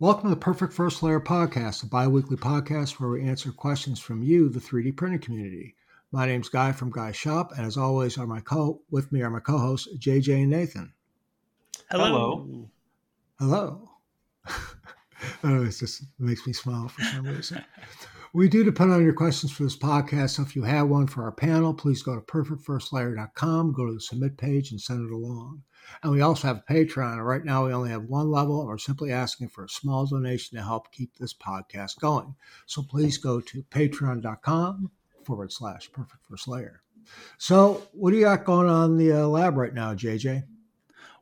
Welcome to the Perfect First Layer Podcast, a bi weekly podcast where we answer questions from you, the 3D printing community. My name's Guy from Guy Shop, and as always, are my co with me are my co-hosts JJ and Nathan. Hello. Hello. oh, it just makes me smile for some reason. we do depend on your questions for this podcast. So if you have one for our panel, please go to perfectfirstlayer.com, go to the submit page, and send it along. And we also have a Patreon. Right now, we only have one level, and we're simply asking for a small donation to help keep this podcast going. So please go to patreon.com forward slash perfect first layer. So, what do you got going on in the uh, lab right now, JJ?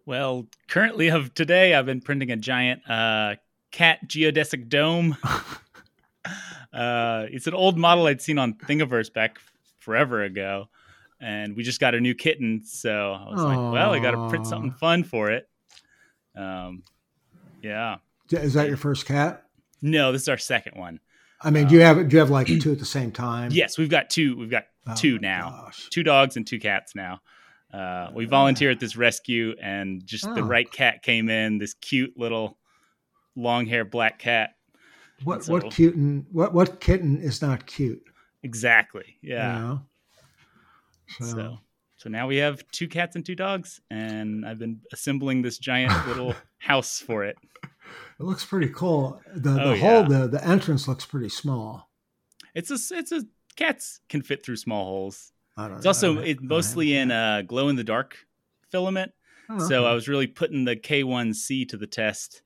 Well, currently of today, I've been printing a giant uh, cat geodesic dome. uh, it's an old model I'd seen on Thingiverse back forever ago and we just got a new kitten. So I was Aww. like, well, I got to print something fun for it. Um, yeah. Is that your first cat? No, this is our second one. I mean, um, do you have do you have like two at the same time? Yes, we've got two. We've got oh two now. Gosh. Two dogs and two cats now. Uh, we volunteer at this rescue, and just oh. the right cat came in. This cute little long hair black cat. What so, what kitten? What what kitten is not cute? Exactly. Yeah. You know? So. so. so now we have two cats and two dogs, and I've been assembling this giant little house for it. It looks pretty cool. The the oh, hole, yeah. the the entrance looks pretty small. It's a it's a cats can fit through small holes. I don't it's know. also it's mostly in uh, glow in the dark filament. Oh, so. I was really putting the K1C to the test,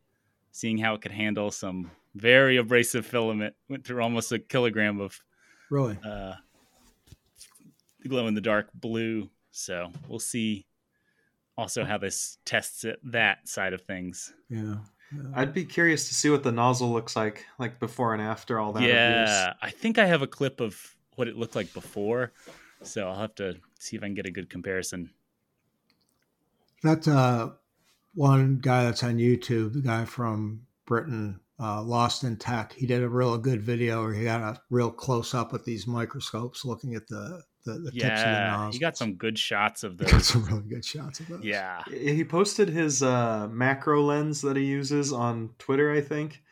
seeing how it could handle some very abrasive filament. Went through almost a kilogram of really uh, glow in the dark blue. So we'll see also how this tests it that side of things. Yeah. yeah. I'd be curious to see what the nozzle looks like, like before and after all that. Yeah, abuse. I think I have a clip of what it looked like before, so I'll have to see if I can get a good comparison. That's uh, one guy that's on YouTube, the guy from Britain, uh, Lost in Tech. He did a real good video where he got a real close up with these microscopes, looking at the the, the yeah, tips of the nozzles. He got some good shots of those. Got some really good shots of those. Yeah. He posted his uh, macro lens that he uses on Twitter, I think.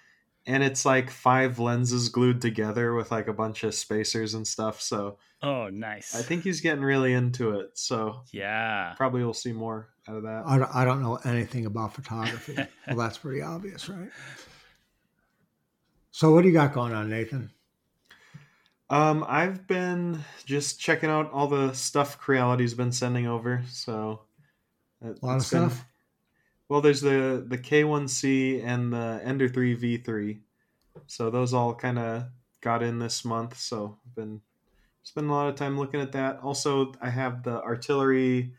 And it's like five lenses glued together with like a bunch of spacers and stuff. So Oh, nice. I think he's getting really into it. So yeah, probably we'll see more out of that. I, I don't know anything about photography. well, that's pretty obvious, right? So what do you got going on, Nathan? Um, I've been just checking out all the stuff Creality's been sending over. So a lot of been, stuff. Well, there's the the K1C and the Ender 3 V3. So those all kind of got in this month. So I've been spending a lot of time looking at that. Also, I have the Artillery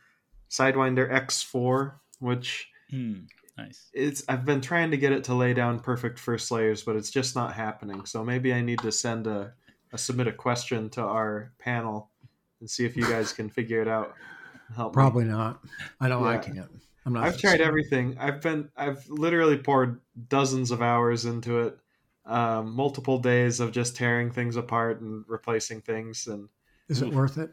Sidewinder X4, which hmm, nice. It's I've been trying to get it to lay down perfect first layers, but it's just not happening. So maybe I need to send a uh, submit a question to our panel and see if you guys can figure it out. Help Probably me. not. I know yeah. I can't. I'm not. I've tried everything. I've been. I've literally poured dozens of hours into it. Um, multiple days of just tearing things apart and replacing things. And is it worth it?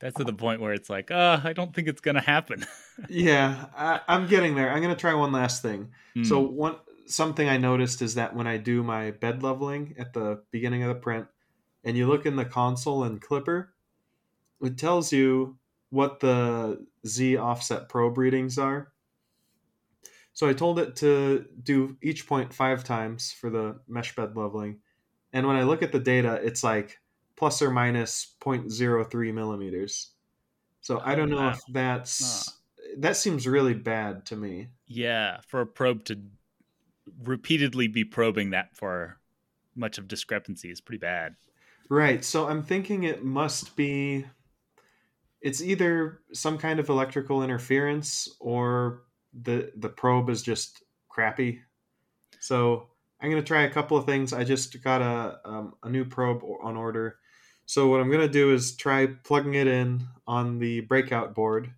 That's to the point where it's like, uh, I don't think it's gonna happen. yeah, I, am getting there. I'm gonna try one last thing. Mm. So one something I noticed is that when I do my bed leveling at the beginning of the print, and you look in the console and Klipper, it tells you what the Z offset probe readings are. So I told it to do each point five times for the mesh bed leveling. And when I look at the data, it's like plus or minus 0.03 millimeters. So I don't know wow. if that's that seems really bad to me. Yeah, for a probe to repeatedly be probing that for much of discrepancy is pretty bad. Right. So I'm thinking it must be it's either some kind of electrical interference or the the probe is just crappy. So I'm going to try a couple of things. I just got a um, a new probe on order. So what I'm going to do is try plugging it in on the breakout board,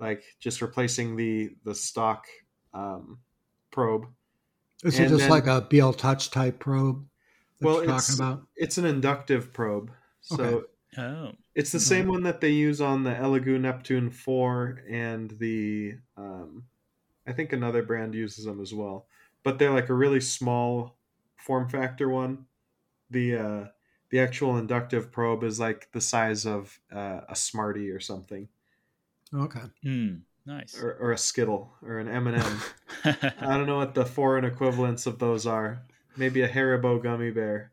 like just replacing the the stock um, probe. Is and it just then, like a BL Touch type probe? well, it's, about? It's an inductive probe. So okay. oh. it's the mm-hmm. same one that they use on the Elegoo Neptune 4 and the um, I think another brand uses them as well. but they're like a really small form factor one. The uh, the actual inductive probe is like the size of uh, a Smartie or something. Okay. Mm, nice. Or, or, a Skittle or an M and m I don't know what the foreign equivalents of those are. Maybe a Haribo gummy bear.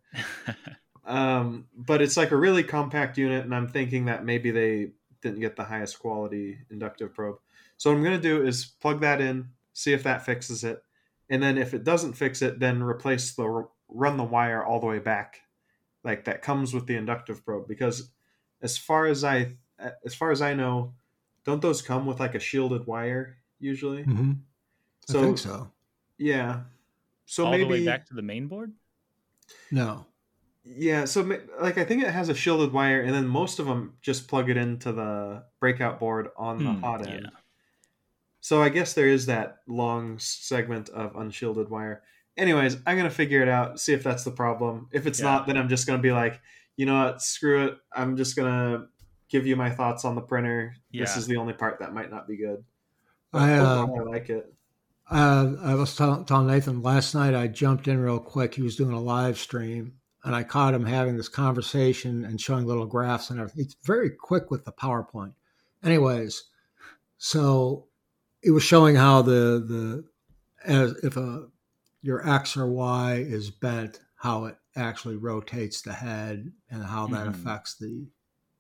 um, but it's like a really compact unit, and I'm thinking that maybe they didn't get the highest quality inductive probe. So what I'm going to do is plug that in, see if that fixes it, and then if it doesn't fix it, then replace the run the wire all the way back, like that comes with the inductive probe. Because as far as I as far as I know, don't those come with like a shielded wire usually? Mm-hmm. So, I think so. Yeah. So all maybe the way back to the main board. No. Yeah, so like I think it has a shielded wire, and then most of them just plug it into the breakout board on the mm, hot end. Yeah. So I guess there is that long segment of unshielded wire. Anyways, I'm gonna figure it out, see if that's the problem. If it's yeah. not, then I'm just gonna be like, you know what, screw it. I'm just gonna give you my thoughts on the printer. Yeah. This is the only part that might not be good. I, uh, I like it. Uh, I was telling Nathan last night. I jumped in real quick. He was doing a live stream, and I caught him having this conversation and showing little graphs and everything. It's very quick with the PowerPoint. Anyways, so it was showing how the the as if a your X or Y is bent, how it actually rotates the head and how that mm-hmm. affects the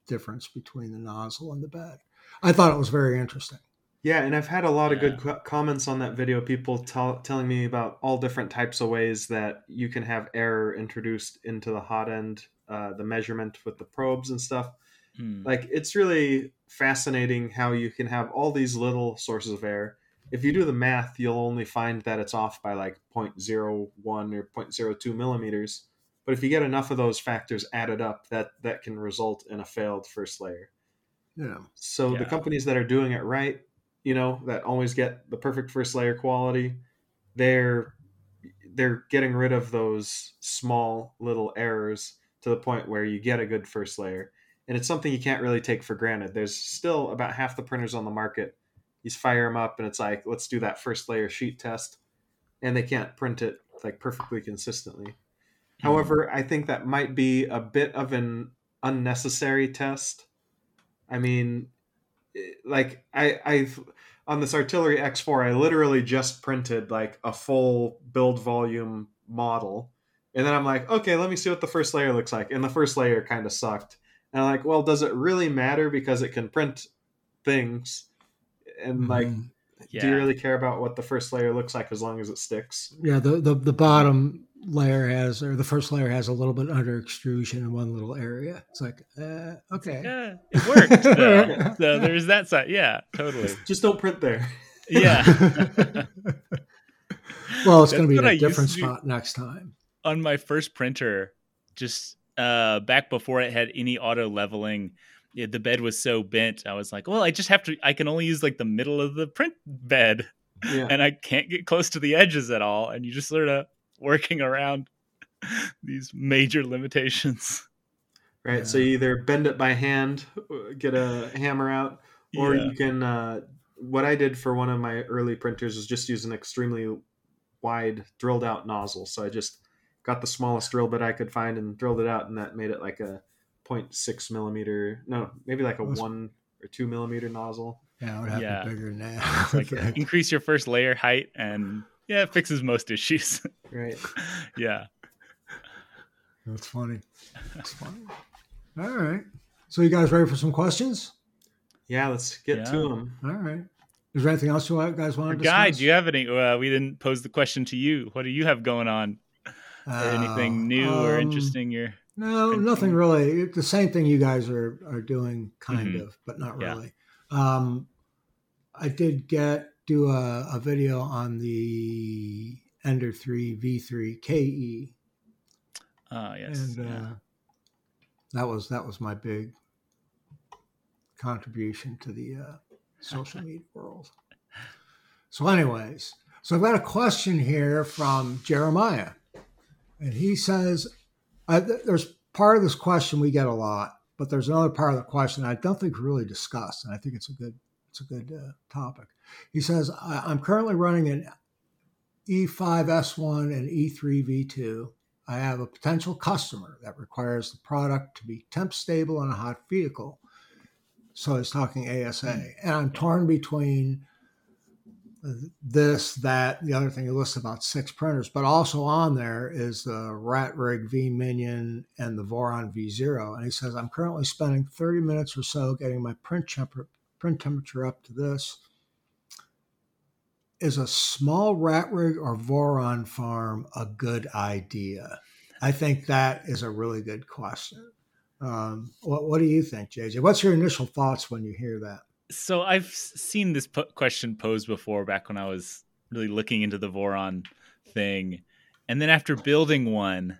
difference between the nozzle and the bed. I thought it was very interesting. Yeah, and I've had a lot of good co- comments on that video. People tell, telling me about all different types of ways that you can have error introduced into the hot end, uh, the measurement with the probes and stuff. Hmm. Like it's really fascinating how you can have all these little sources of error. If you do the math, you'll only find that it's off by like 0.01 or 0.02 millimeters. But if you get enough of those factors added up, that that can result in a failed first layer. Yeah. So yeah. the companies that are doing it right, you know, that always get the perfect first layer quality, they're they're getting rid of those small little errors to the point where you get a good first layer and it's something you can't really take for granted. There's still about half the printers on the market. You fire them up, and it's like, let's do that first layer sheet test, and they can't print it like perfectly consistently. Mm-hmm. However, I think that might be a bit of an unnecessary test. I mean, eh, like I, I've on this artillery X4, I literally just printed like a full build volume model, and then I'm like, okay, let me see what the first layer looks like, and the first layer kind of sucked and I'm like, well, does it really matter because it can print things? And mm-hmm. like, yeah. do you really care about what the first layer looks like as long as it sticks? Yeah, the, the, the bottom layer has, or the first layer has a little bit under extrusion in one little area. It's like, uh, okay. Yeah, it worked. so, so there's that side. Yeah, totally. Just don't print there. Yeah. well, it's going to be a different spot next time. On my first printer, just uh, back before it had any auto leveling, it, the bed was so bent. I was like, well, I just have to. I can only use like the middle of the print bed, yeah. and I can't get close to the edges at all. And you just sort of working around these major limitations. Right. Yeah. So you either bend it by hand, get a hammer out, or yeah. you can. Uh, what I did for one of my early printers was just use an extremely wide drilled out nozzle. So I just got the smallest drill bit I could find and drilled it out, and that made it like a 0.6 millimeter, no, maybe like a one or two millimeter nozzle. Yeah, it would have yeah. to be bigger than that. like increase your first layer height, and yeah, it fixes most issues. right. yeah. That's funny. That's funny. All right. So you guys ready for some questions? Yeah, let's get yeah. to them. All right. Is there anything else you guys want to discuss? Guy, do you have any? Uh, we didn't pose the question to you. What do you have going on? Uh, anything new um, or interesting you're no nothing really the same thing you guys are are doing kind mm-hmm. of but not really yeah. um i did get do a, a video on the ender 3 v3 ke ah uh, yes and yeah. uh, that was that was my big contribution to the uh, social media world so anyways so i've got a question here from jeremiah and he says, I, there's part of this question we get a lot, but there's another part of the question I don't think we really discussed, and I think it's a good it's a good uh, topic. He says, I'm currently running an E5S1 and E3V2, I have a potential customer that requires the product to be temp stable in a hot vehicle. So was talking ASA, hmm. and I'm torn between this, that, the other thing. You list about six printers, but also on there is the Rat Rig V Minion and the Voron V0. And he says, I'm currently spending 30 minutes or so getting my print, temper- print temperature up to this. Is a small Rat Rig or Voron farm a good idea? I think that is a really good question. Um, what, what do you think, JJ? What's your initial thoughts when you hear that? So I've seen this po- question posed before back when I was really looking into the Voron thing. And then after building one,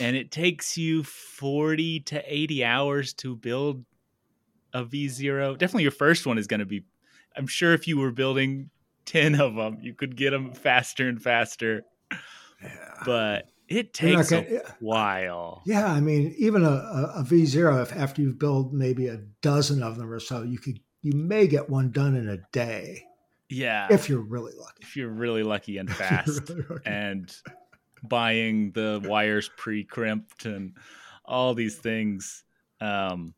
and it takes you 40 to 80 hours to build a V0. Definitely your first one is going to be, I'm sure if you were building 10 of them, you could get them faster and faster. Yeah. But it takes gonna, a while. Yeah, I mean, even a, a, a V zero, if after you've built maybe a dozen of them or so, you could you may get one done in a day. Yeah, if you're really lucky. If you're really lucky and fast, really and buying the wires pre-crimped and all these things, um,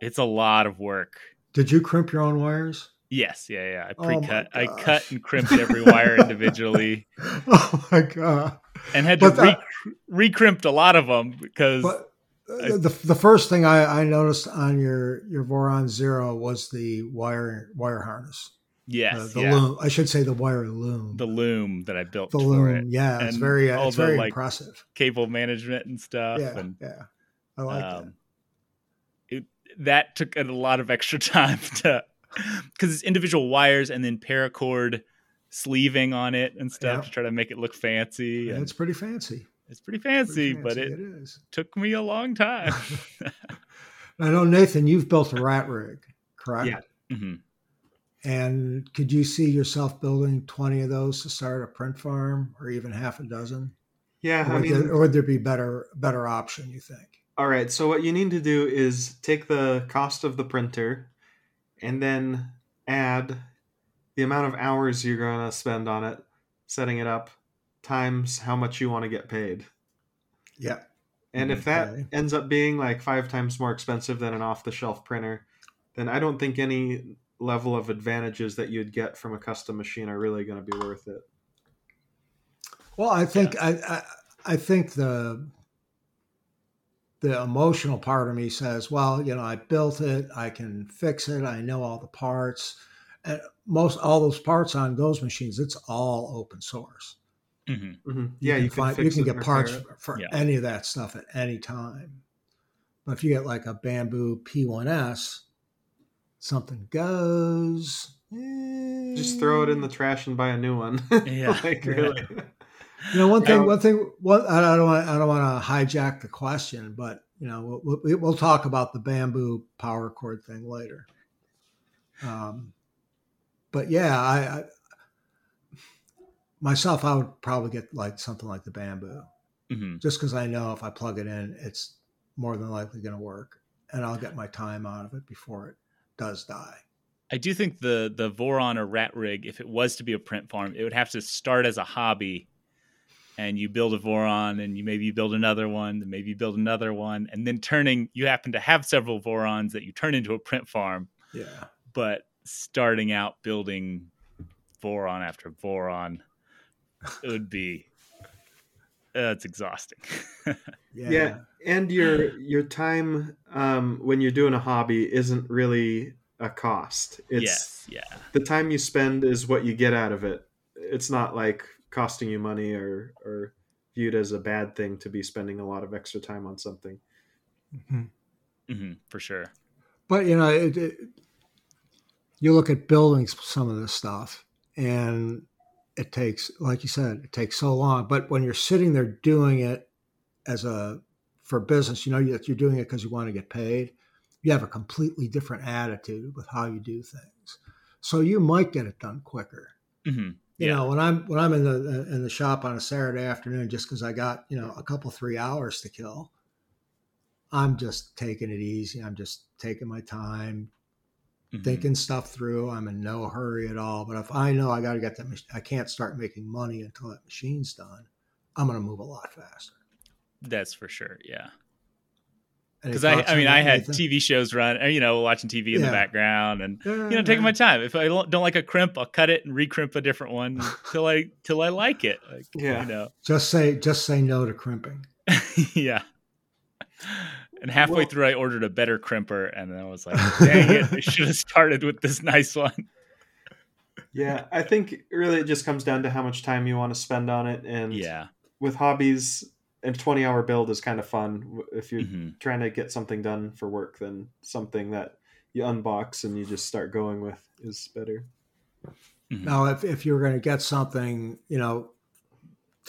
it's a lot of work. Did you crimp your own wires? Yes, yeah, yeah. I oh pre-cut. Oh I cut and crimped every wire individually. Oh my god! And had to re- re-crimped a lot of them because. I, the the first thing I, I noticed on your your Voron Zero was the wire wire harness. Yes, uh, the yeah. loom. I should say the wire loom. The loom that I built. The loom. It. Yeah, it's very uh, it's the, very like, impressive. Cable management and stuff. Yeah, and, yeah. I like um, that. It, that took a lot of extra time to because it's individual wires and then paracord sleeving on it and stuff yeah. to try to make it look fancy. Yeah, it's pretty fancy. It's pretty fancy, pretty fancy but it, it is. took me a long time. I know Nathan, you've built a rat rig, correct? Yeah. Mm-hmm. And could you see yourself building twenty of those to start a print farm, or even half a dozen? Yeah, or, I mean, there, or would there be better better option? You think? All right. So what you need to do is take the cost of the printer and then add the amount of hours you're going to spend on it setting it up times how much you want to get paid. Yeah. And if that ends up being like five times more expensive than an off the shelf printer, then I don't think any level of advantages that you'd get from a custom machine are really going to be worth it. Well, I think yeah. I, I I think the the emotional part of me says, well, you know, I built it, I can fix it, I know all the parts. And most all those parts on those machines, it's all open source. Mm-hmm. Mm-hmm. Yeah, you, you can, find you can get parts for, for yeah. any of that stuff at any time. But if you get like a Bambu P1S, something goes. Eh. Just throw it in the trash and buy a new one. Yeah, like really. You know, one thing, one thing, one, I don't want, I don't want to hijack the question, but you know, we'll, we'll talk about the Bambu power cord thing later. Um, but yeah, I, I myself, I would probably get like something like the Bambu, mm-hmm. just because I know if I plug it in, it's more than likely going to work, and I'll get my time out of it before it does die. I do think the the Voron or Rat Rig, if it was to be a print farm, it would have to start as a hobby and you build a Voron and you maybe you build another one, and maybe you build another one, and then turning you happen to have several Vorons that you turn into a print farm. Yeah. But starting out building Voron after Voron it would be uh, it's exhausting. yeah. yeah. And your your time um, when you're doing a hobby isn't really a cost. It's yes, yeah. The time you spend is what you get out of it. It's not like costing you money or or viewed as a bad thing to be spending a lot of extra time on something. Mm-hmm. Mm-hmm, for sure. But you know, it, it, you look at building some of this stuff, and it takes, like you said, it takes so long. But when you're sitting there doing it as a for business, you know that you're doing it because you want to get paid. You have a completely different attitude with how you do things, so you might get it done quicker. Mm-hmm you know when i'm when i'm in the in the shop on a saturday afternoon just because i got you know a couple three hours to kill i'm just taking it easy i'm just taking my time mm-hmm. thinking stuff through. I'm in no hurry at all. But if I know I got to get that, I can't start making money until that machine's done. I'm going to move a lot faster. That's for sure. Yeah. Because I, I mean, I had anything? TV shows run, uh, you know, watching TV in yeah. the background, and yeah, you know, taking my time. If I don't like a crimp, I'll cut it and recrimp a different one till I till I like it. Like, yeah, you know, just say just say no to crimping. yeah. And halfway well, through, I ordered a better crimper, and then I was like, "Dang it! I should have started with this nice one." Yeah, I think really it just comes down to how much time you want to spend on it, and yeah, with hobbies, a 20 hour build is kind of fun. If you're mm-hmm. trying to get something done for work, then something that you unbox and you just start going with is better. Mm-hmm. Now, if, if you're going to get something, you know,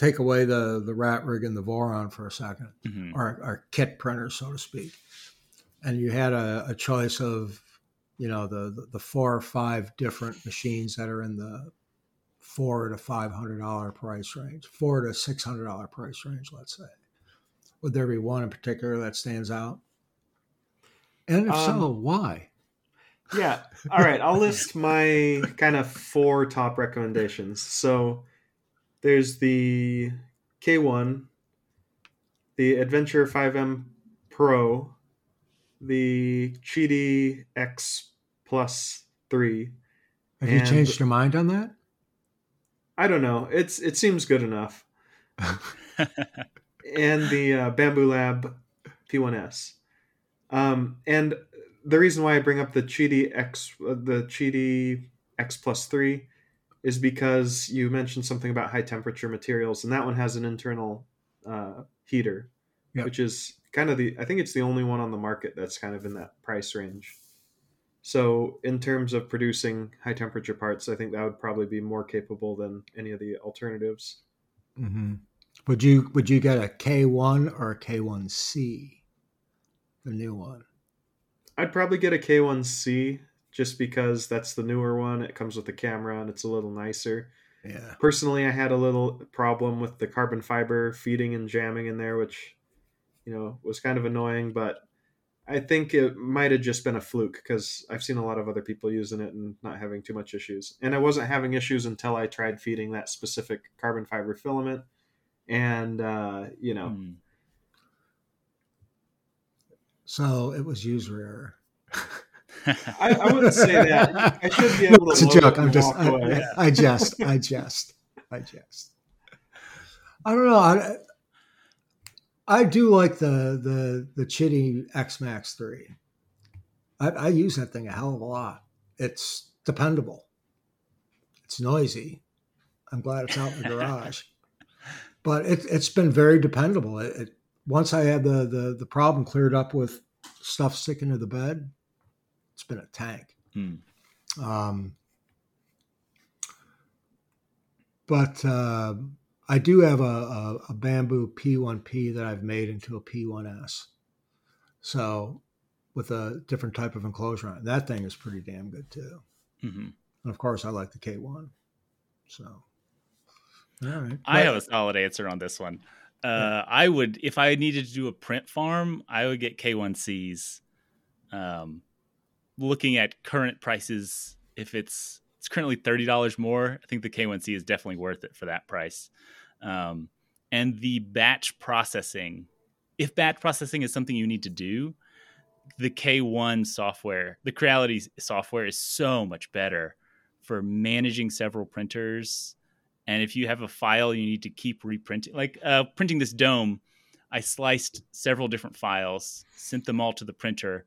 take away the, the rat rig and the Voron for a 2nd mm-hmm. or, or kit printer, so to speak. And you had a, a choice of, you know, the, the, the four or five different machines that are in the four to five hundred dollar price range, four to six hundred dollar price range, let's say. Would there be one in particular that stands out? And if um, so, why? Yeah. All right. I'll list my kind of four top recommendations. So there's the K1, the Adventurer 5M Pro, the Qidi X Plus 3. Have you changed your mind on that? I don't know. It's it seems good enough. and the uh, Bambu Lab P1S. Um, and the reason why I bring up the Qidi X, uh, the Qidi X Plus Three, is because you mentioned something about high temperature materials, and that one has an internal uh, heater, yep. which is kind of the. I think it's the only one on the market that's kind of in that price range. So, in terms of producing high temperature parts, I think that would probably be more capable than any of the alternatives. Mm-hmm. Would you would you get a K one or a K one C, the new one? I'd probably get a K one C just because that's the newer one. It comes with a camera and it's a little nicer. Yeah. Personally, I had a little problem with the carbon fiber feeding and jamming in there, which you know was kind of annoying, but I think it might have just been a fluke because I've seen a lot of other people using it and not having too much issues. And I wasn't having issues until I tried feeding that specific carbon fiber filament. And, uh, you know. Hmm. So it was user error. I, I, wouldn't say that. I should be able no, to. It's a joke. I'm just. I, I, jest. I jest. I jest. I don't know. I, I do like the the the Qidi X Max three. I, I use that thing a hell of a lot. It's dependable. It's noisy. I'm glad it's out in the garage, but it, has been very dependable. It, it, once I had the, the the problem cleared up with stuff sticking to the bed, it's been a tank. Hmm. Um, but uh, I do have a, a, a, Bambu P1P that I've made into a P1S. So with a different type of enclosure on it. That thing is pretty damn good too. Mm-hmm. And of course, I like the K1. So, all right. I but, have a solid answer on this one. Uh, yeah. I would, if I needed to do a print farm, I would get K1Cs. Um, looking at current prices, if it's it's currently thirty dollars more, I think the K1C is definitely worth it for that price. Um, and the batch processing, if batch processing is something you need to do, the K1 software, the Creality software is so much better for managing several printers. And if you have a file you need to keep reprinting, like uh, printing this dome, I sliced several different files, sent them all to the printer,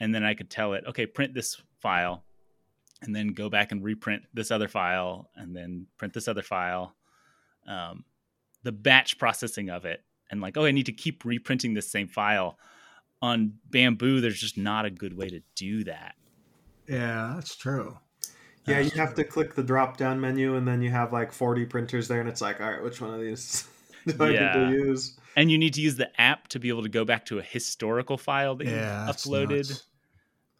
and then I could tell it, okay, print this file, and then go back and reprint this other file, and then print this other file. Um, the batch processing of it and like, oh, I need to keep reprinting this same file. On Bambu, there's just not a good way to do that. Yeah, that's true. Yeah, you have to click the drop down menu and then you have like 40 printers there and it's like, all right, which one of these do I yeah. need to use? And you need to use the app to be able to go back to a historical file that yeah, you uploaded.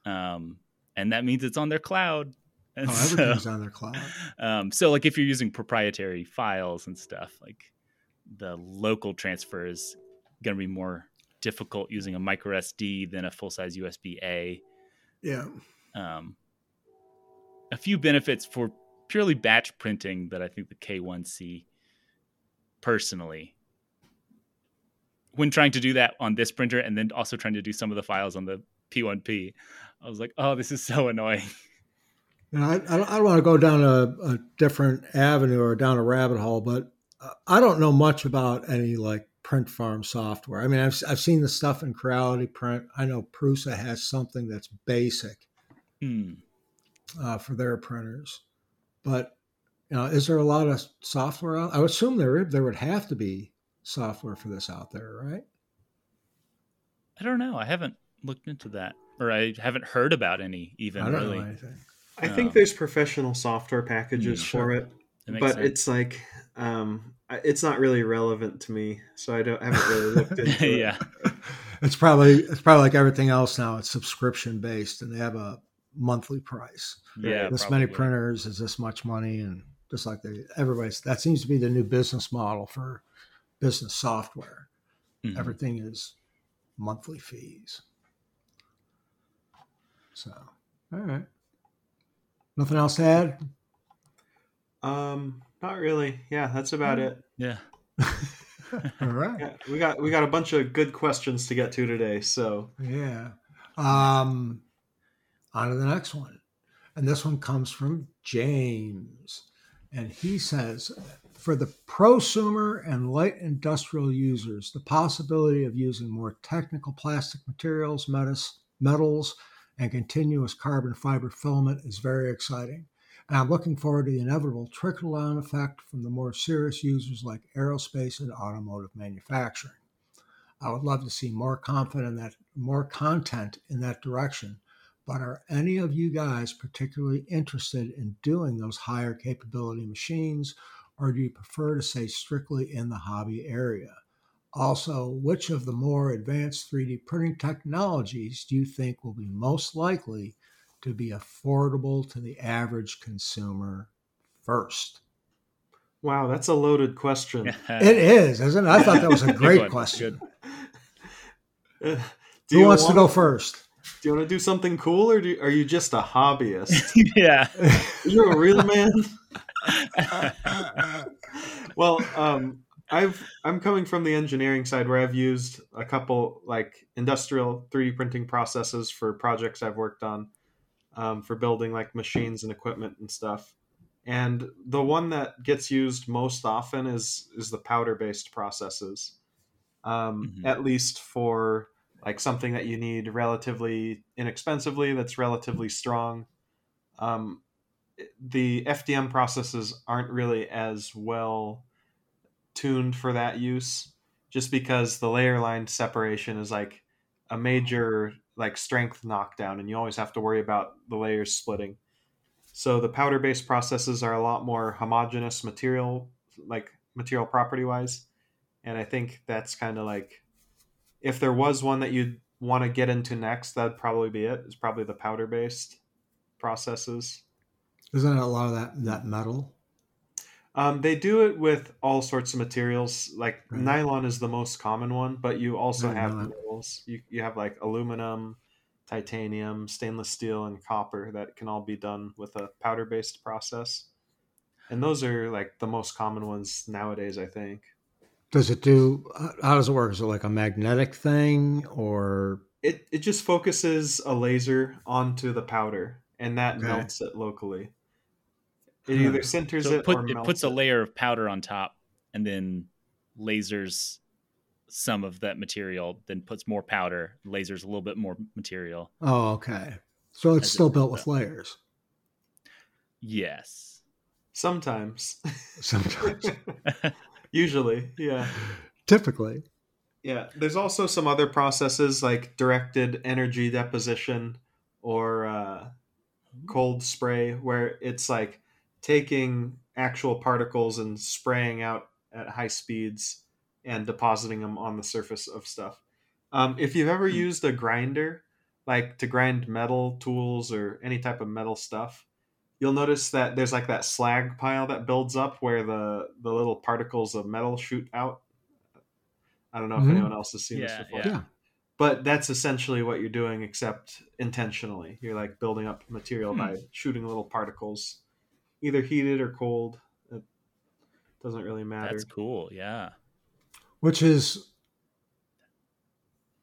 Um, and that means it's on their cloud. And oh, everything's so, on their cloud. Um, so like if you're using proprietary files and stuff, like the local transfer is going to be more difficult using a micro SD than a full size USB A. Yeah. Um, a few benefits for purely batch printing that I think the K1C personally when trying to do that on this printer and then also trying to do some of the files on the P1P, I was like, oh, this is so annoying. Know, I, I, don't, want to go down a, a, different avenue or down a rabbit hole, but I don't know much about any like print farm software. I mean, I've, I've seen the stuff in Creality Print. I know Prusa has something that's basic hmm. uh, for their printers, but you know, is there a lot of software out? I would assume there there would have to be software for this out there, right? I don't know. I haven't looked into that, or I haven't heard about any even. I don't really. know anything. I think there's professional software packages mm, for it, but sense. it's like um, it's not really relevant to me, so I don't I haven't really looked into it. yeah, it's probably it's probably like everything else now. It's subscription based, and they have a monthly price. Yeah, this probably. many printers is this much money, and just like they everybody's that seems to be the new business model for business software. Mm-hmm. Everything is monthly fees. So, all right. Nothing else to add? Um, not really. Yeah, that's about it. Yeah. All right. Yeah, we got we got a bunch of good questions to get to today. So yeah. Um, on to the next one, and this one comes from James, and he says, for the prosumer and light industrial users, the possibility of using more technical plastic materials, metals, and continuous carbon fiber filament is very exciting. And I'm looking forward to the inevitable trickle down effect from the more serious users like aerospace and automotive manufacturing. I would love to see more confident in that more content in that direction. But are any of you guys particularly interested in doing those higher capability machines, or do you prefer to stay strictly in the hobby area? Also, which of the more advanced 3D printing technologies do you think will be most likely to be affordable to the average consumer first? Wow, that's a loaded question. it is, isn't it? I thought that was a great question. Uh, Who wants want, to go first? Do you want to do something cool, or do, are you just a hobbyist? yeah, you're a real man. well, um, I've I'm coming from the engineering side where I've used a couple like industrial 3D printing processes for projects I've worked on um, for building like machines and equipment and stuff. And the one that gets used most often is is the powder based processes, um, mm-hmm. at least for like something that you need relatively inexpensively that's relatively strong. Um, the FDM processes aren't really as well tuned for that use, just because the layer line separation is like a major like strength knockdown and you always have to worry about the layers splitting. So the powder based processes are a lot more homogeneous material like material property wise and i think that's kind of like if there was one that you'd want to get into next that'd probably be it it's probably the powder based processes isn't it a lot of that that metal um, they do it with all sorts of materials. Like right. nylon is the most common one, but you also have metals. You, you have like aluminum, titanium, stainless steel, and copper that can all be done with a powder based process. And those are like the most common ones nowadays, I think. Does it do, how does it work? Is it like a magnetic thing or? It, it just focuses a laser onto the powder and that okay. melts it locally. It either sinters so it, put, or it puts a layer of powder on top and then lasers some of that material, then puts more powder, lasers a little bit more material. Oh, okay. So it's still it built with layers. Yes. Sometimes. Sometimes. Usually, yeah. Typically. Yeah. There's also some other processes like directed energy deposition or uh, cold spray where it's like taking actual particles and spraying out at high speeds and depositing them on the surface of stuff. Um, if you've ever hmm. used a grinder, like to grind metal tools or any type of metal stuff, you'll notice that there's like that slag pile that builds up where the the little particles of metal shoot out. I don't know if mm-hmm. anyone else has seen yeah, this before. Yeah. but that's essentially what you're doing, except intentionally. You're like building up material hmm. by shooting little particles, either heated or cold. It doesn't really matter. That's cool. Yeah. Which is,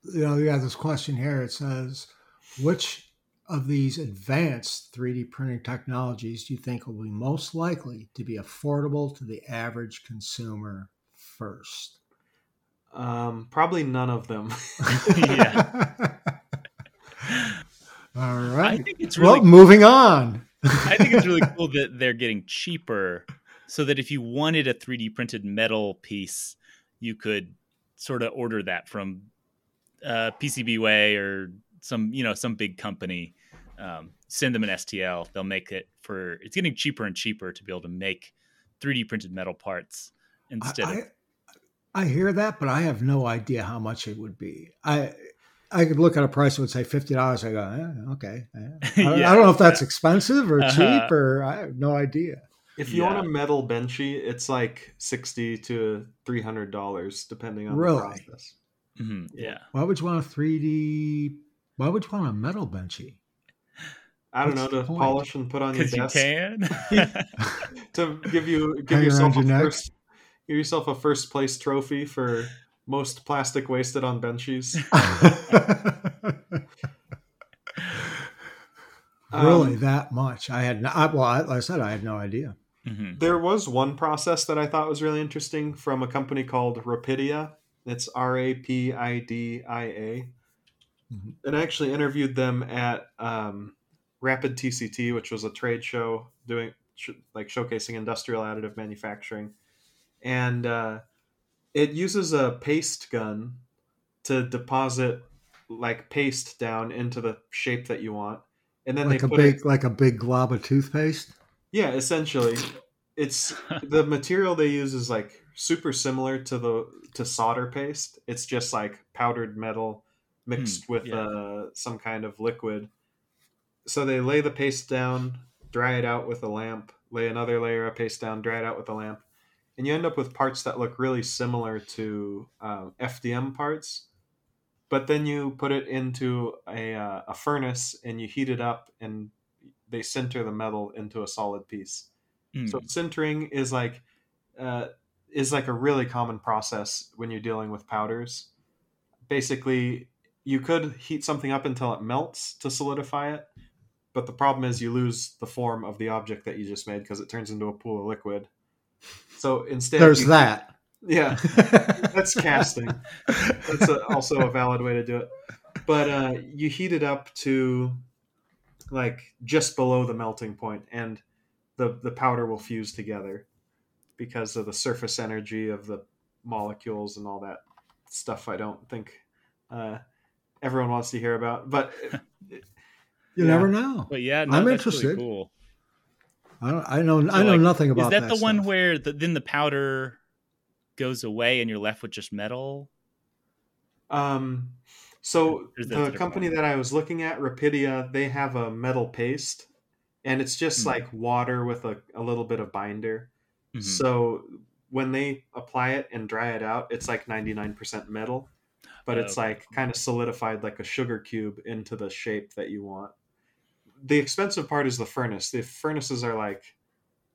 you know, you have this question here. It says, which of these advanced 3D printing technologies do you think will be most likely to be affordable to the average consumer first? Um, probably none of them. yeah. All right. I think it's really well, moving on. I think it's really cool that they're getting cheaper so that if you wanted a 3D printed metal piece, you could sort of order that from uh, PCBWay or some, you know, some big company. Um, send them an STL. They'll make it for, it's getting cheaper and cheaper to be able to make 3D printed metal parts instead I, of I hear that, but I have no idea how much it would be. I I could look at a price and would say fifty dollars. I go, eh, okay. Eh. I, yeah, I, don't know if that's yeah. expensive or uh-huh. cheap, or I have no idea. If you yeah. want a metal benchy, it's like sixty to three hundred dollars, depending on really? the process. Mm-hmm. Yeah. Why would you want a three D? Why would you want a metal benchy? I don't What's know to polish and put on your desk. You can to give you give Hang yourself a first Give yourself a first place trophy for most plastic wasted on benches. really, um, that much? I had no, I, well, I, like I said, I had no idea. Mm-hmm. There was one process that I thought was really interesting from a company called Rapidia. It's R A P I D I A. Mm-hmm. And I actually interviewed them at um, Rapid TCT, which was a trade show doing like showcasing industrial additive manufacturing and uh, it uses a paste gun to deposit like paste down into the shape that you want, and then like they a big it, like a big glob of toothpaste. Yeah, essentially, it's the material they use is like super similar to the to solder paste. It's just like powdered metal mixed hmm, with yeah. uh, some kind of liquid. So they lay the paste down, dry it out with a lamp, lay another layer of paste down, dry it out with a lamp, and you end up with parts that look really similar to uh, FDM parts. But then you put it into a, uh, a furnace and you heat it up, and they sinter the metal into a solid piece. Mm. So sintering is like uh, is like a really common process when you're dealing with powders. Basically, you could heat something up until it melts to solidify it, but the problem is you lose the form of the object that you just made because it turns into a pool of liquid so instead, there's you, that. Yeah, that's casting. That's a, also a valid way to do it. But uh, you heat it up to like just below the melting point, and the the powder will fuse together because of the surface energy of the molecules and all that stuff. I don't think uh, everyone wants to hear about, but you yeah. never know. But yeah, no, I'm interested. Really cool. I don't. I know. So I know like, nothing about. Is that, that the one where the, then the powder goes away and you're left with just metal? Um. So the company that I was looking at, Rapidia, they have a metal paste, and it's just mm-hmm. like water with a, a little bit of binder. Mm-hmm. So when they apply it and dry it out, it's like 99% metal, but it's like kind of solidified like a sugar cube into the shape that you want the expensive part is the furnace. The furnaces are like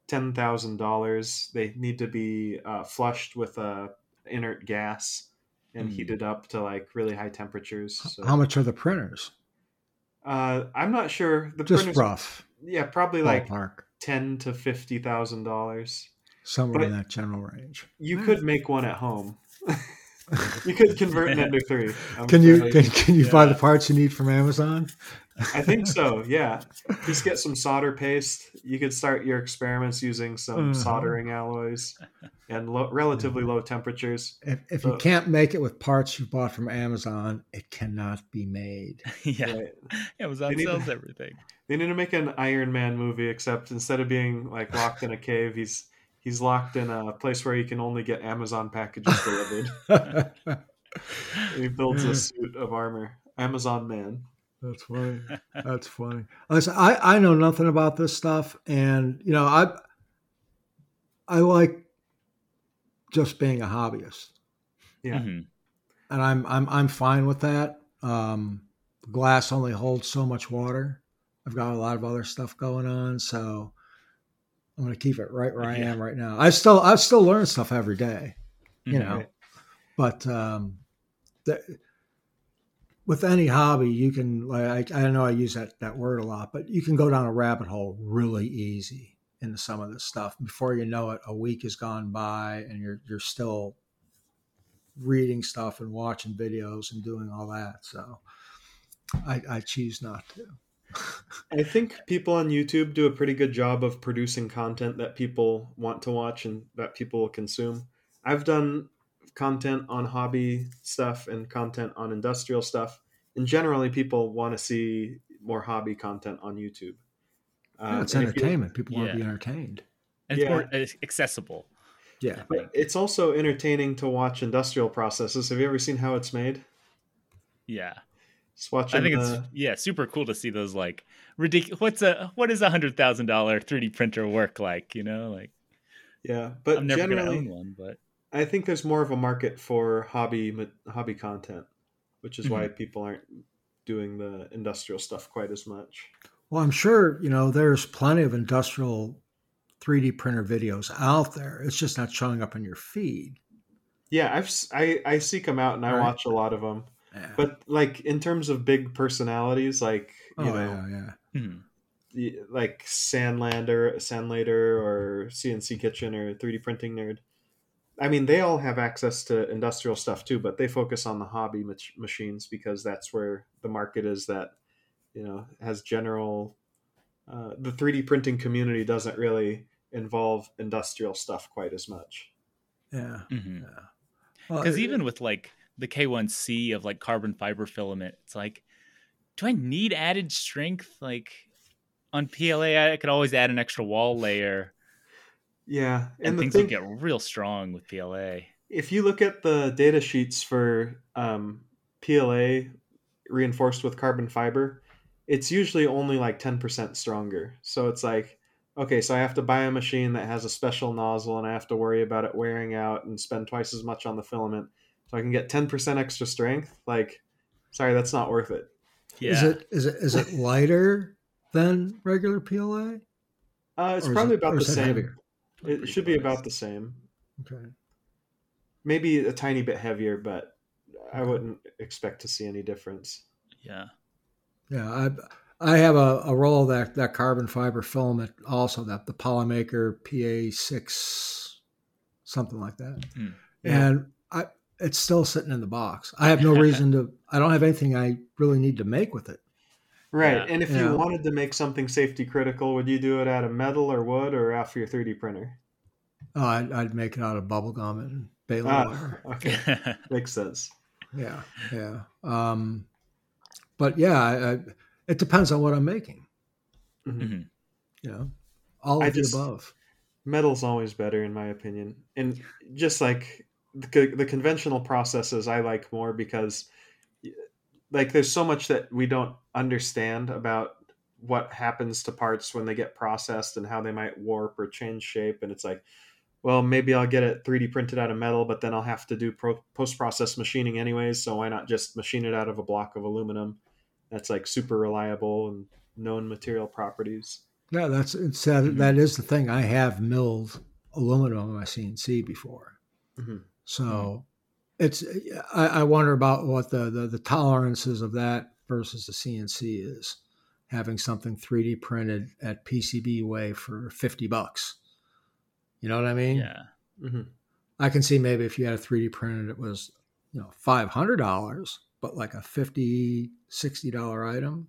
ten thousand dollars. They need to be uh, flushed with a inert gas and mm. heated up to like really high temperatures. So. How much are the printers? Uh, I'm not sure. The just printers, rough. Yeah, probably like Ballpark. ten to fifty thousand dollars. Somewhere but in that general range. You could make one at home. you could convert an Ender three. I'm can you can, can you yeah. buy the parts you need from Amazon? I think so. Yeah, just get some solder paste. You could start your experiments using some uh-huh. soldering alloys and lo- relatively low temperatures. If, if so, you can't make it with parts you bought from Amazon, it cannot be made. yeah, right. Amazon sells to, everything. They need to make an Iron Man movie, except instead of being like locked in a cave, he's he's locked in a place where he can only get Amazon packages delivered. he builds a suit of armor. Amazon Man. That's funny. That's funny. Listen, I I know nothing about this stuff, and you know I I like just being a hobbyist. Yeah, mm-hmm. and I'm I'm I'm fine with that. Um, glass only holds so much water. I've got a lot of other stuff going on, so I'm going to keep it right where I am right now. I still I still learn stuff every day, you mm-hmm. know, but um, the, with any hobby, you can like I, I know I use that that word a lot, but you can go down a rabbit hole really easy into some of this stuff. Before you know it, a week has gone by, and you're you're still reading stuff and watching videos and doing all that. So I, I choose not to. I think people on YouTube do a pretty good job of producing content that people want to watch and that people will consume. I've done content on hobby stuff and content on industrial stuff. And generally, people want to see more hobby content on YouTube. Um, it's entertainment. You, people yeah. want to be entertained. And it's yeah. more accessible. Yeah. But it's also entertaining to watch industrial processes. Have you ever seen how it's made? Yeah. Just watching I think the... it's yeah, super cool to see those like ridiculous. What's a what is a hundred thousand dollar three D printer work like? You know, like yeah, but I'm never gonna own one. But I think there's more of a market for hobby hobby content, which is mm-hmm. why people aren't doing the industrial stuff quite as much. Well, I'm sure you know there's plenty of industrial 3D printer videos out there. It's just not showing up in your feed. Yeah, I've I, I seek them out and I right. watch a lot of them. Yeah. But like in terms of big personalities, like you oh, know, yeah, yeah. Hmm. like Sandlander, Sandlater, or CNC Kitchen, or 3D Printing Nerd. I mean, they all have access to industrial stuff too, but they focus on the hobby mach- machines because that's where the market is. That you know has general. Uh, the 3D printing community doesn't really involve industrial stuff quite as much. Yeah, mm-hmm. yeah. Because well, even with like the K1C of like carbon fiber filament. It's like, do I need added strength? Like on PLA, I could always add an extra wall layer. Yeah, and, and things thing, would get real strong with PLA. If you look at the data sheets for um, PLA reinforced with carbon fiber, it's usually only like 10% stronger. So it's like, okay, so I have to buy a machine that has a special nozzle and I have to worry about it wearing out and spend twice as much on the filament so I can get 10% extra strength, like sorry, that's not worth it. Yeah. Is it is it is it lighter than regular PLA? Uh, it's probably it, about the same. Heavier? It should be about the same. Okay. Maybe a tiny bit heavier, but I wouldn't expect to see any difference. Yeah. Yeah, I I have a, a roll of that that carbon fiber filament also that the Polymaker PA six something like that. Mm. And I it's still sitting in the box. I have no reason to. I don't have anything I really need to make with it. Right. Yeah. And if you wanted to make something safety critical, would you do it out of metal or wood or off your 3D printer? Oh, I'd, I'd make it out of bubble gum and baling ah, wire. Okay, makes sense. Yeah, yeah. Um, but yeah, I, I, it depends on what I'm making. Mm-hmm. mm-hmm. You know, all of I the just, above. Metal's always better, in my opinion, and just like the, the conventional processes I like more because like there's so much that we don't understand about what happens to parts when they get processed and how they might warp or change shape and it's like well maybe i'll get it 3d printed out of metal but then i'll have to do pro- post-process machining anyways so why not just machine it out of a block of aluminum that's like super reliable and known material properties yeah that's it's that, mm-hmm. that is the thing i have milled aluminum on my cnc before mm-hmm. So mm. it's I, I, wonder about what the, the the tolerances of that versus the CNC is. Having something 3D printed at PCBWay for 50 bucks. You know what I mean? Yeah. Mm-hmm. I can see maybe if you had a 3D printed, it was, you know, $500, but like a 50 $60 item.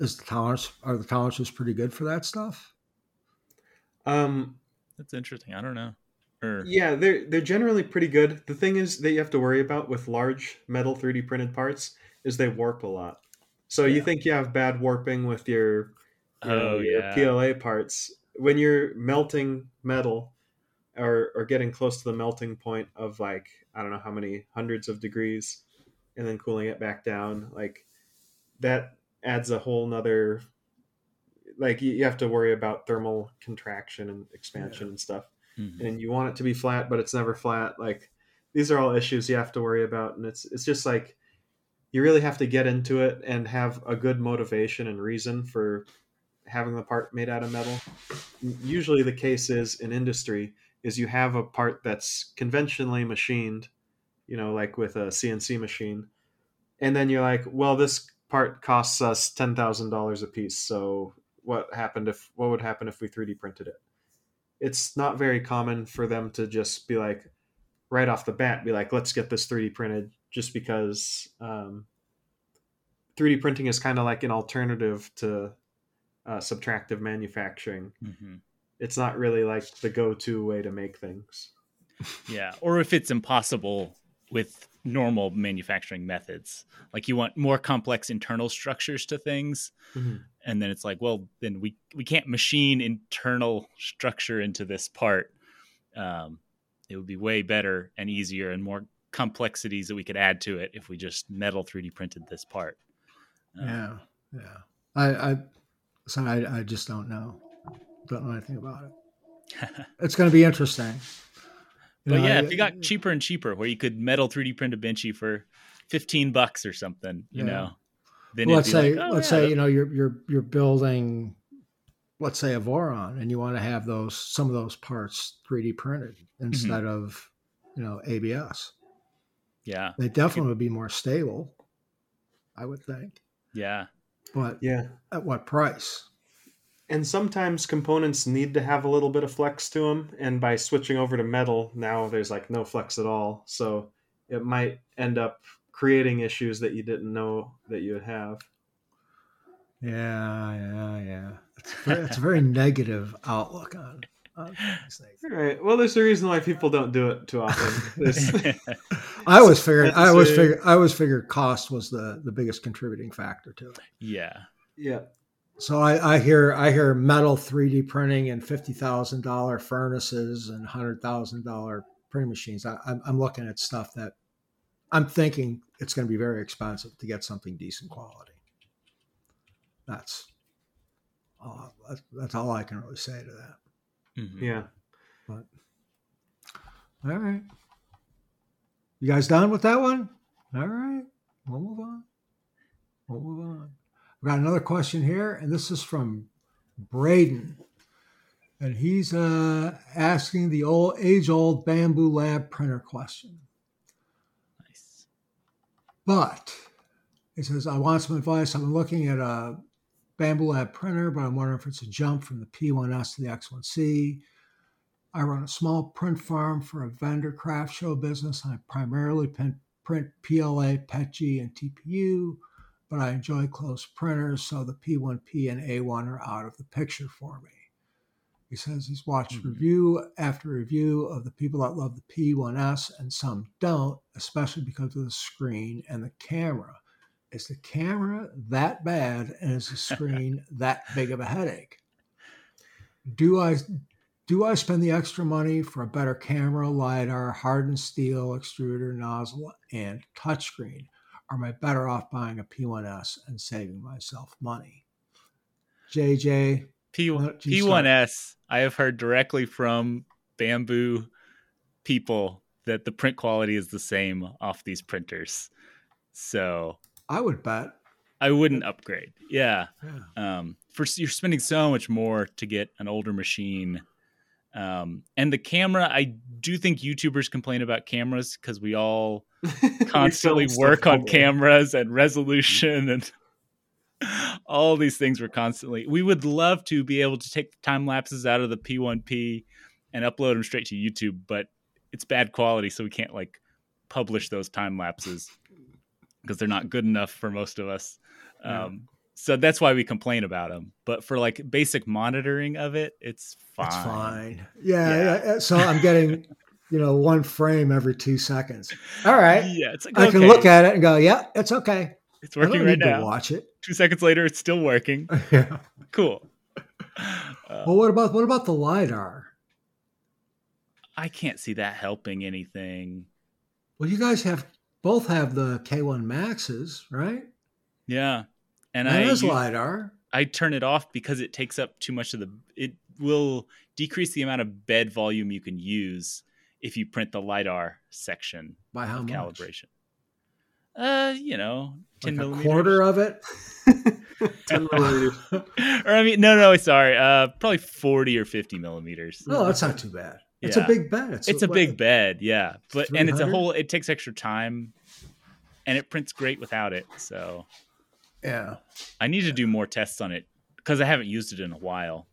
Is the tolerance, are the tolerances pretty good for that stuff? Um, That's interesting. I don't know. Or... Yeah, they're they're generally pretty good. The thing is that you have to worry about with large metal 3D printed parts is they warp a lot. So yeah. you think you have bad warping with your, you know, oh, yeah. PLA parts when you're melting metal or or getting close to the melting point of like I don't know how many hundreds of degrees and then cooling it back down like that adds a whole nother like you, have to worry about thermal contraction and expansion yeah. and stuff mm-hmm. and you want it to be flat, but it's never flat. Like these are all issues you have to worry about, and it's it's just like you really have to get into it and have a good motivation and reason for having the part made out of metal. Usually, the case is in industry is you have a part that's conventionally machined, you know, like with a CNC machine, and then you're like, well, this part costs us ten thousand dollars a piece. So what happened if what would happen if we 3D printed it? It's not very common for them to just be like, right off the bat, be like, let's get this 3D printed, just because um, 3D printing is kind of like an alternative to uh, subtractive manufacturing. Mm-hmm. It's not really like the go-to way to make things. Yeah, or if it's impossible with normal manufacturing methods, like you want more complex internal structures to things, mm-hmm. and then it's like, well, then we we can't machine internal structure into this part. Um, it would be way better and easier and more complexities that we could add to it if we just metal 3D printed this part. Um, yeah, yeah. I, I so I, I just don't know. Don't know anything about it. it's going to be interesting. You but know, yeah, I, if you got cheaper and cheaper, where you could metal 3D print a benchy for 15 bucks or something, you yeah. know, then well, let's say, like, oh, let's yeah, say, you know, you're, you're, you're building, let's say a Voron and you want to have those, some of those parts 3D printed mm-hmm. instead mm-hmm. of, you know, ABS. Yeah. They definitely would be more stable, I would think. Yeah. But yeah, at what price? And sometimes components need to have a little bit of flex to them, and by switching over to metal, now there's like no flex at all. So it might end up creating issues that you didn't know that you would have. Yeah, yeah, yeah. It's, very, it's a very negative outlook on Right. Well, there's a reason why people don't do it too often. I always figured. I always figured. I always figured cost was the the biggest contributing factor to it. Yeah. Yeah. So I, I hear I hear metal 3D printing and fifty thousand dollar furnaces and hundred thousand dollar printing machines. I, I'm, I'm looking at stuff that I'm thinking it's going to be very expensive to get something decent quality. That's all, that's, that's all I can really say to that. Mm-hmm. Yeah. But all right. You guys done with that one? All right. We'll move on. We'll move on. We got another question here, and this is from Braden. And he's uh, asking the old age-old Bambu Lab printer question. Nice. But he says, I want some advice. I'm looking at a Bambu Lab printer, but I'm wondering if it's a jump from the P1S to the X1C. I run a small print farm for a vendor craft show business, and I primarily print, print PLA, PETG, and TPU, but I enjoy close printers, so the P1P and A1 are out of the picture for me. He says he's watched mm-hmm. review after review of the people that love the P1S and some don't, especially because of the screen and the camera. Is the camera that bad and is the screen that big of a headache? Do I do I spend the extra money for a better camera, LiDAR, hardened steel, extruder, nozzle, and touchscreen? Am I better off buying a P1S and saving myself money? JJ, P- P1S, I have heard directly from Bambu people that the print quality is the same off these printers. So I would bet. I wouldn't upgrade. Yeah. yeah. Um, for you're spending so much more to get an older machine. Um, and the camera, I do think YouTubers complain about cameras because we all constantly work on cameras and resolution and all these things. We're constantly. We would love to be able to take time lapses out of the P1P and upload them straight to YouTube, but it's bad quality, so we can't like publish those time lapses because they're not good enough for most of us. Um, so that's why we complain about them. But for like basic monitoring of it, it's fine. It's fine. Yeah, yeah. yeah. So I'm getting, you know, one frame every two seconds. All right. Yeah, it's like, I okay. can look at it and go, yeah, it's okay. It's working right now. watch it. Two seconds later, it's still working. yeah. Cool. Uh, well, what about what about the lidar? I can't see that helping anything. Well, you guys have both have the K1 Maxes, right? Yeah, and that I is lidar. I turn it off because it takes up too much of the. It will decrease the amount of bed volume you can use if you print the lidar section by how much? calibration. Uh, you know, ten like millimeters. quarter of it. ten millimeters. or I mean, no, no, sorry. Uh, probably forty or fifty millimeters. Oh, that's not too bad. It's Yeah. a big bed. It's, It's a big bed, yeah. But and it's a whole. It takes extra time, and it prints great without it. So Yeah. I need to do more tests on it because I haven't used it in a while,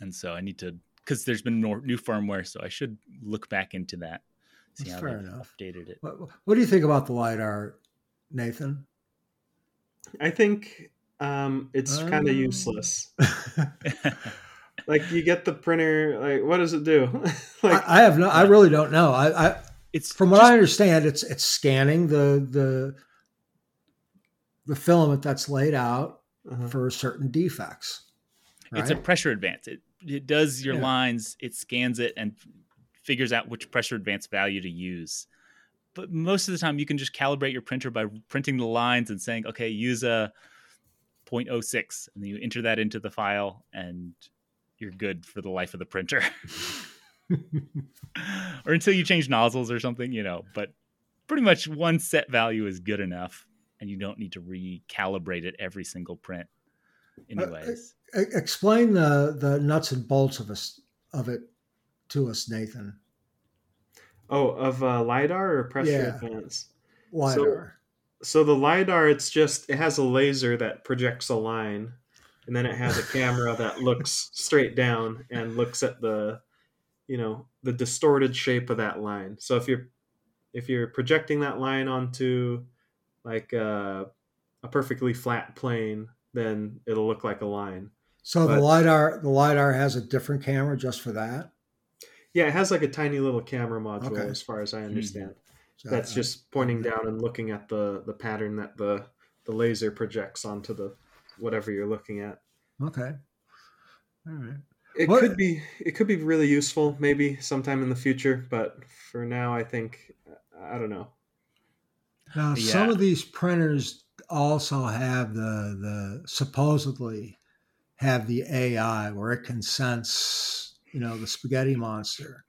and so I need to because there's been more new firmware, so I should look back into that. See That's how fair enough. updated it. What, what do you think about the lidar, Nathan? I think um, it's kind Um, of useless. Like you get the printer, like what does it do? like I, I have no. I really don't know. I, I it's from what just- I understand, it's it's scanning the the the filament that's laid out uh-huh. for certain defects. it's a pressure advance. It it does your Yeah. lines, it scans it and figures out which pressure advance value to use. But most of the time you can just calibrate your printer by printing the lines and saying, okay, use a 0.06 and then you enter that into the file and you're good for the life of the printer. or until you change nozzles or something, you know, but pretty much one set value is good enough and you don't need to recalibrate it every single print anyways. E- Explain the the nuts and bolts of us of it to us, Nathan. oh, of uh, lidar or pressure Yeah. advance. Lidar. So the lidar, it's just it has a laser that projects a line, and then it has a camera that looks straight down and looks at the, you know, the distorted shape of that line. So if you're if you're projecting that line onto like uh, a perfectly flat plane, then it'll look like a line. so the lidar the lidar has a different camera just for that. Yeah, it has like a tiny little camera module, Okay. as far as I understand. So, That's uh, just pointing down and looking at the the pattern that the the laser projects onto the whatever you're looking at. okay. All right. It What- could be it could be really useful maybe sometime in the future, but for now I think I don't know. Now, some of these printers also have the the supposedly have the AI where it can sense, you know, the spaghetti monster.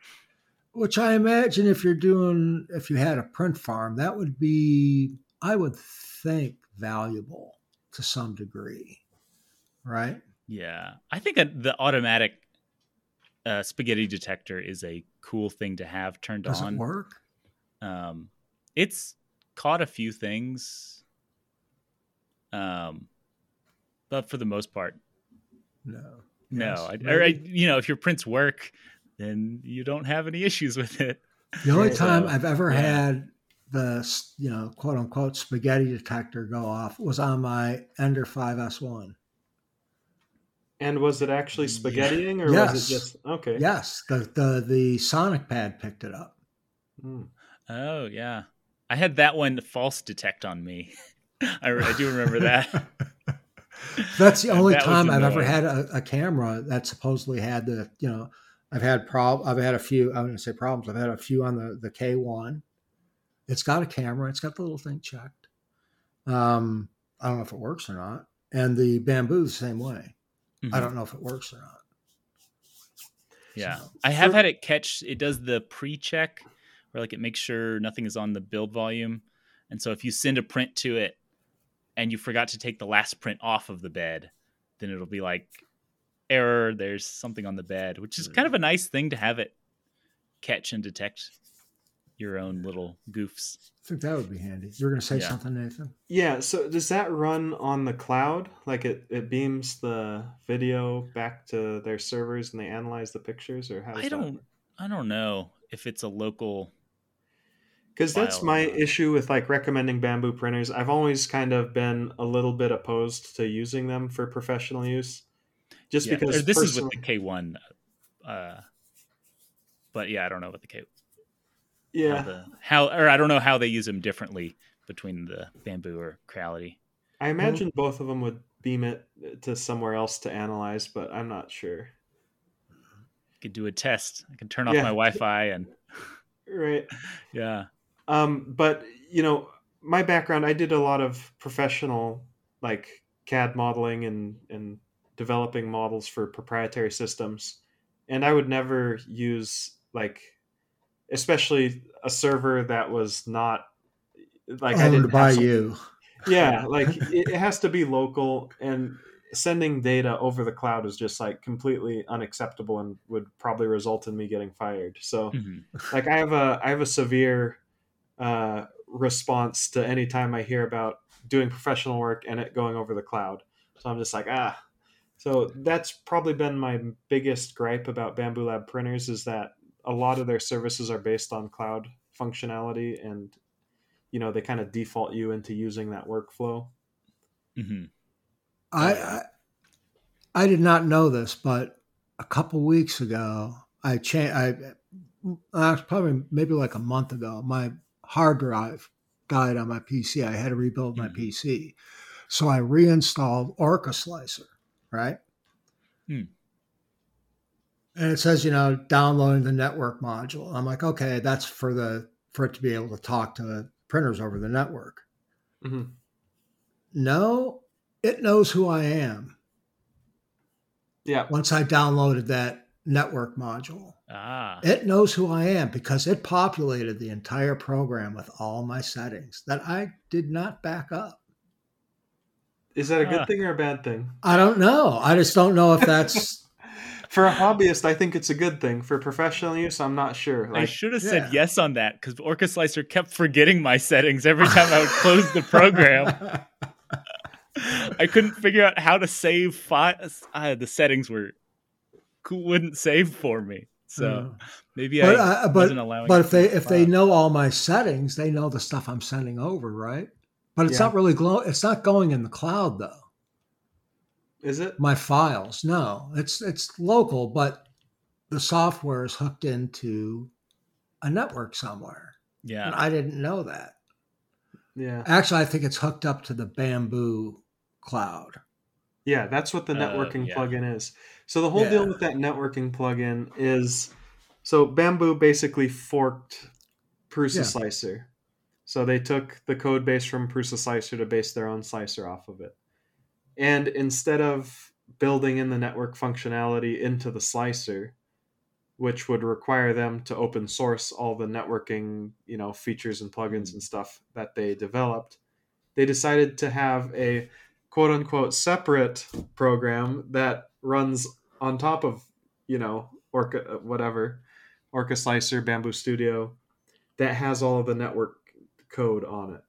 Which I imagine if you're doing if you had a print farm, that would be I would think valuable to some degree. Right? Yeah, I think the automatic uh, spaghetti detector is a cool thing to have turned Does on. it work? Um, it's caught a few things, um, but for the most part, No. no. Yes, I, or I, you know, if your prints work, then you don't have any issues with it. The only Right. time I've ever yeah. had the you know quote unquote spaghetti detector go off was on my Ender 5S1. And was it actually Yeah. spaghettiing or Yes. was it just okay? Yes, the, the the Sonic pad picked it up. Hmm. Oh yeah, I had that one false detect on me. I, I do remember that. That's the only that time I've ever had a, a camera that supposedly had the you know I've had prob I've had a few I wouldn't say problems I've had a few on the the K1. It's got a camera. It's got the little thing checked. Um, I don't know if it works or not. And the Bambu the same way. I Mhm. don't know if it works or not. Yeah, So- I have had it catch. It does the pre-check, where like it makes sure nothing is on the build volume, and so if you send a print to it, and you forgot to take the last print off of the bed, then it'll be like error. There's something on the bed, which is kind of a nice thing to have it catch and detect your own little goofs. I think that would be handy. You were going to say Yeah. something, Nathan? Yeah, so does that run on the cloud? Like it, it beams the video back to their servers and they analyze the pictures or how does I don't, I don't know if it's a local. Because that's my or issue with like recommending Bambu printers. I've always kind of been a little bit opposed to using them for professional use. Just Yeah, because this is with the K one, uh, but yeah, I don't know what the K yeah, how, the, how or I don't know how they use them differently between the Bambu or Creality. I imagine both of them would beam it to somewhere else to analyze, but I'm not sure. I could do a test. I can turn off Yeah. my Wi-Fi and Right. yeah, Um, but you know, my background, I did a lot of professional like CAD modeling and and developing models for proprietary systems, and I would never use like, especially a server that was not like I didn't buy you. Yeah, like it, it has to be local and sending data over the cloud is just like completely unacceptable and would probably result in me getting fired. So mm-hmm. like I have a I have a severe uh, response to any time I hear about doing professional work and it going over the cloud. So I'm just like ah. So that's probably been my biggest gripe about Bambu Lab printers is that a lot of their services are based on cloud functionality and you know they kind of default you into using that workflow. Mm-hmm. I, I, I did not know this, but a couple weeks ago, I changed. I probably maybe like a month ago, my hard drive died on my PC. I had to rebuild my mm. PC, so I reinstalled Orca Slicer, right? Mm. And it says, you know, downloading the network module. I'm like, okay, that's for the for it to be able to talk to printers over the network. Mm-hmm. No, it knows who I am. Yeah. Once I downloaded that network module, ah. it knows who I am because it populated the entire program with all my settings that I did not back up. Is that a good ah. thing or a bad thing? I don't know. I just don't know if that's. For a hobbyist, I think it's a good thing. For professional use, I'm not sure. Like, I should have yeah. said yes on that because Orca Slicer kept forgetting my settings every time I would close the program. I couldn't figure out how to save files. Uh, the settings were wouldn't save for me. So maybe but, I uh, wasn't allowing. But if they if they know all my settings, they know the stuff I'm sending over, right? But it's yeah. not really glow. It's not going in the cloud though. Is it my files? No, it's it's local, but the software is hooked into a network somewhere. Yeah, and I didn't know that. Yeah, actually, I think it's hooked up to the Bambu cloud. Yeah, that's what the uh, networking uh, yeah. plugin is. So the whole yeah. deal with that networking plugin is so Bambu basically forked Prusa yeah. Slicer. So they took the code base from Prusa Slicer to base their own slicer off of it. And instead of building in the network functionality into the slicer, which would require them to open source all the networking, you know, features and plugins and stuff that they developed, they decided to have a quote unquote separate program that runs on top of you know orca whatever orca slicer Bambu Studio that has all of the network code on it.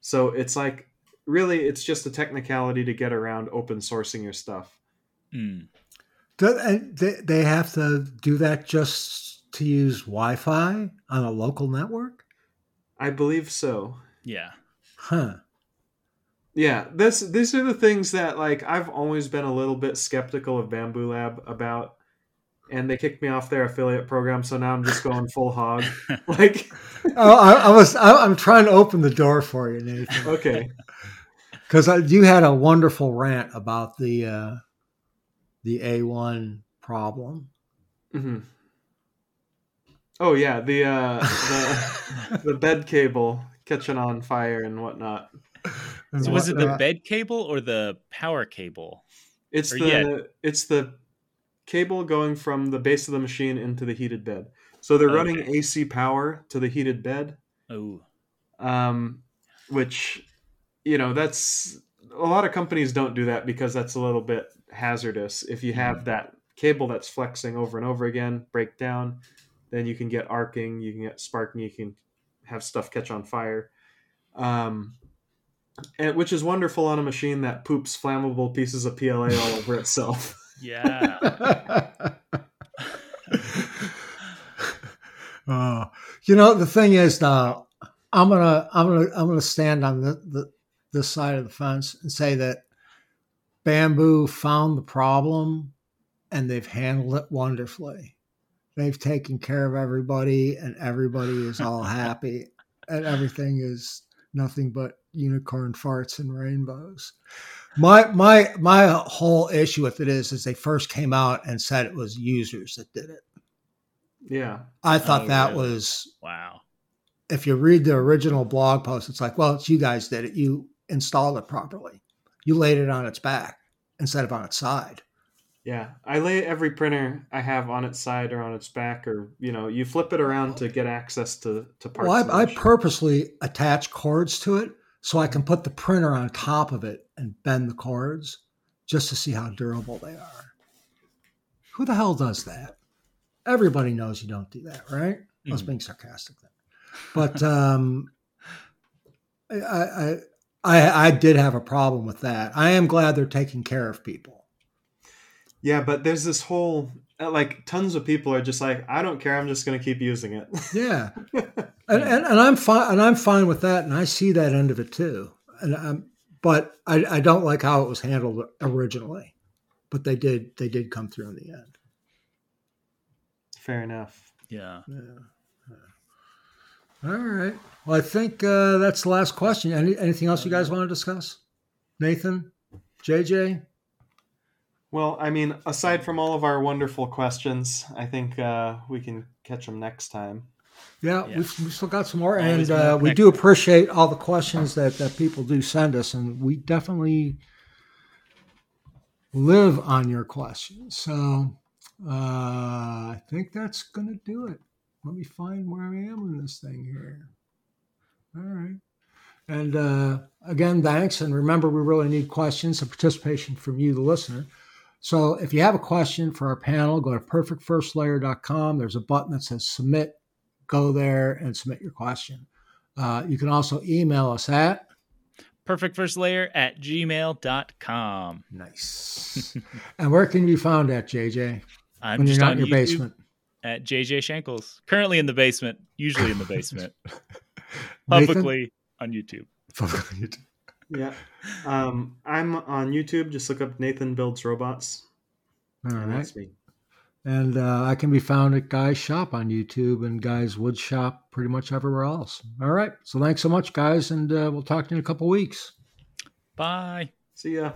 So it's like really it's just a technicality to get around open sourcing your stuff. Mm. do, they have to do that just to use wi-fi on a local network? I believe so. Yeah. Huh yeah, this these are the things that like I've always been a little bit skeptical of Bambu Lab about, and they kicked me off their affiliate program, so now I'm just going full hog. Like, oh, I, I was I, am trying to open the door for you, Nathan. Okay, because you had a wonderful rant about the uh, the A1 problem. Mm-hmm. Oh yeah, the uh, the, the bed cable catching on fire and whatnot. So was it the bed cable or the power cable? It's or the yet? it's the cable going from the base of the machine into the heated bed. So they're okay. running AC power to the heated bed. Oh. Um, which you know that's a lot of companies don't do that because that's a little bit hazardous. If you have that cable that's flexing over and over again, break down, then you can get arcing, you can get sparking, you can have stuff catch on fire. Um, and, which is wonderful on a machine that poops flammable pieces of PLA all over itself. Yeah. uh, you know the thing is now I'm gonna I'm gonna I'm gonna stand on the, the this side of the fence and say that Bambu found the problem and they've handled it wonderfully. They've taken care of everybody and everybody is all happy and everything is nothing but unicorn farts and rainbows. My my my whole issue with it is is they first came out and said it was users that did it. Yeah. I thought oh, that really? was wow. If you read the original blog post, it's like, well, it's you guys did it. You installed it properly. You laid it on its back instead of on its side. Yeah, I lay every printer I have on its side or on its back, or you know, you flip it around to get access to to parts. Well, I, I purposely attach cords to it so I can put the printer on top of it and bend the cords just to see how durable they are. Who the hell does that? Everybody knows you don't do that, right? Mm-hmm. I was being sarcastic there, but um, I, I I did have a problem with that. I am glad they're taking care of people yeah, but there's this whole Uh, like tons of people are just like, I don't care. I'm just going to keep using it. yeah, and, and, and I'm fine, and I'm fine with that, and I see that end of it too. And I'm, but I, I don't like how it was handled originally, but they did they did come through in the end. Fair enough. Yeah. yeah. All right. Well, I think uh, that's the last question. Any, anything else you guys uh, want to discuss? Nathan, JJ, well, I mean, aside from all of our wonderful questions, I think uh, we can catch them next time. Yeah, yeah. We've, we've, still got some more, and uh, we do appreciate all the questions that, that people do send us, and we definitely live on your questions. So uh, I think that's going to do it. Let me find where I am in this thing here. All right. And uh, again, thanks. And remember, we really need questions and participation from you, the listener. So if you have a question for our panel, go to perfectfirstlayer.com. There's a button that says submit. Go there and submit your question. Uh, you can also email us at perfectfirstlayer at gmail.com. Nice. and where can you be found at, JJ? I'm when just you're not in your YouTube basement. At JJ Shankles. Currently in the basement, usually in the basement. Publicly on YouTube. Publicly on YouTube. Yeah. Um, I'm on YouTube. Just look up Nathan Builds Robots. All and right. That's me. And uh, I can be found at Guy's Shop on YouTube and Guy's Wood Shop pretty much everywhere else. All right. So thanks so much, guys. And uh, we'll talk to you in a couple weeks. Bye. See ya.